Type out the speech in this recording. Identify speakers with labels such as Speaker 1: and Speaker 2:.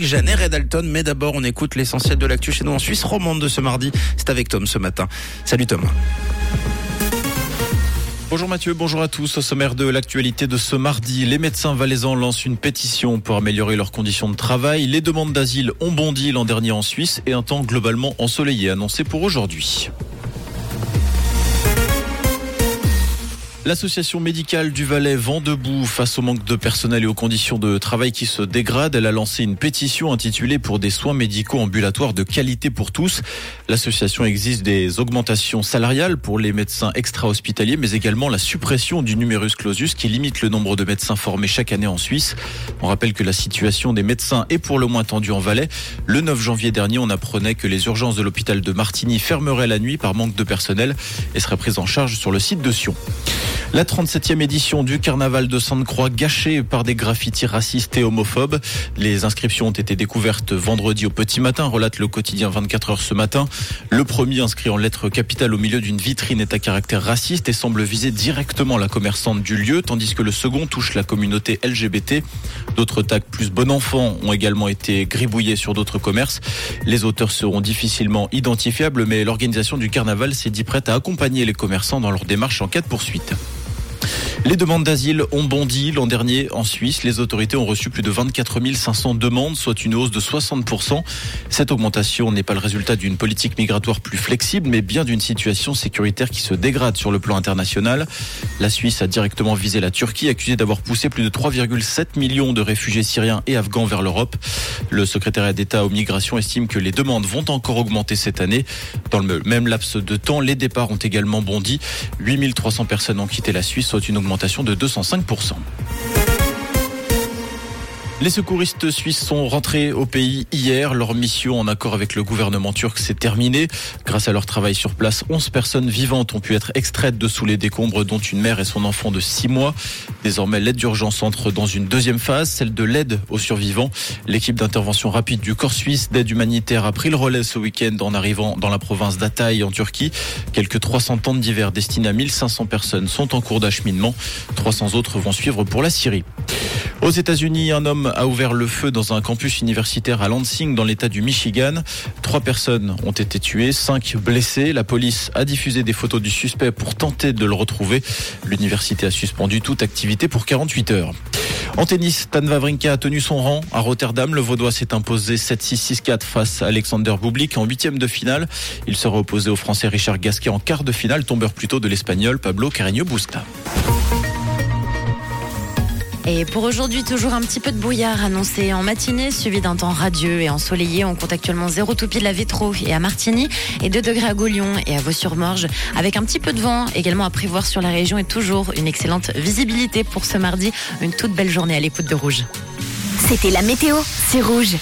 Speaker 1: Jeanne et Dalton, mais d'abord on écoute l'essentiel de l'actu chez nous en Suisse romande de ce mardi. C'est avec Tom ce matin. Salut Tom. Bonjour Mathieu, bonjour à tous. Au sommaire de l'actualité de ce mardi, les médecins valaisans lancent une pétition pour améliorer leurs conditions de travail. Les demandes d'asile ont bondi l'an dernier en Suisse et un temps globalement ensoleillé annoncé pour aujourd'hui. L'association médicale du Valais vend debout face au manque de personnel et aux conditions de travail qui se dégradent. Elle a lancé une pétition intitulée pour des soins médicaux ambulatoires de qualité pour tous. L'association exige des augmentations salariales pour les médecins extra-hospitaliers, mais également la suppression du numerus clausus qui limite le nombre de médecins formés chaque année en Suisse. On rappelle que la situation des médecins est pour le moins tendue en Valais. Le 9 janvier dernier, on apprenait que les urgences de l'hôpital de Martigny fermeraient la nuit par manque de personnel et seraient prises en charge sur le site de Sion. La 37e édition du carnaval de Sainte-Croix gâchée par des graffitis racistes et homophobes. Les inscriptions ont été découvertes vendredi au petit matin, relate le quotidien 24 heures ce matin. Le premier inscrit en lettres capitales au milieu d'une vitrine est à caractère raciste et semble viser directement la commerçante du lieu, tandis que le second touche la communauté LGBT. D'autres tags plus bon enfant ont également été gribouillés sur d'autres commerces. Les auteurs seront difficilement identifiables, mais l'organisation du carnaval s'est dit prête à accompagner les commerçants dans leur démarche en cas de poursuite. Les demandes d'asile ont bondi l'an dernier en Suisse. Les autorités ont reçu plus de 24 500 demandes, soit une hausse de 60%. Cette augmentation n'est pas le résultat d'une politique migratoire plus flexible, mais bien d'une situation sécuritaire qui se dégrade sur le plan international. La Suisse a directement visé la Turquie, accusée d'avoir poussé plus de 3,7 millions de réfugiés syriens et afghans vers l'Europe. Le secrétariat d'État aux migrations estime que les demandes vont encore augmenter cette année. Dans le même laps de temps, les départs ont également bondi. 8300 personnes ont quitté la Suisse, soit une augmentation de 205%. Les secouristes suisses sont rentrés au pays hier. Leur mission en accord avec le gouvernement turc s'est terminée. Grâce à leur travail sur place, 11 personnes vivantes ont pu être extraites de sous les décombres, dont une mère et son enfant de 6 mois. Désormais, l'aide d'urgence entre dans une deuxième phase, celle de l'aide aux survivants. L'équipe d'intervention rapide du corps suisse d'aide humanitaire a pris le relais ce week-end en arrivant dans la province d'Ataï en Turquie. Quelques 300 tentes d'hiver destinées à 1500 personnes sont en cours d'acheminement. 300 autres vont suivre pour la Syrie. Aux États-Unis, un homme a ouvert le feu dans un campus universitaire à Lansing, dans l'État du Michigan. Trois personnes ont été tuées, cinq blessées. La police a diffusé des photos du suspect pour tenter de le retrouver. L'université a suspendu toute activité pour 48 heures. En tennis, Tan Wawrinka a tenu son rang à Rotterdam. Le Vaudois s'est imposé 7-6-6-4 face à Alexander Bublik en huitième de finale. Il sera opposé au Français Richard Gasquet en quart de finale, tombeur plutôt de l'Espagnol Pablo Carreño Busta.
Speaker 2: Et pour aujourd'hui, toujours un petit peu de brouillard annoncé en matinée, suivi d'un temps radieux et ensoleillé. On compte actuellement 0 toupie de la Vétro et à Martigny et 2 degrés à Gaulion et à Vaux-sur-Morge, avec un petit peu de vent également à prévoir sur la région et toujours une excellente visibilité pour ce mardi. Une toute belle journée à l'écoute de Rouge.
Speaker 3: C'était la météo, c'est Rouge.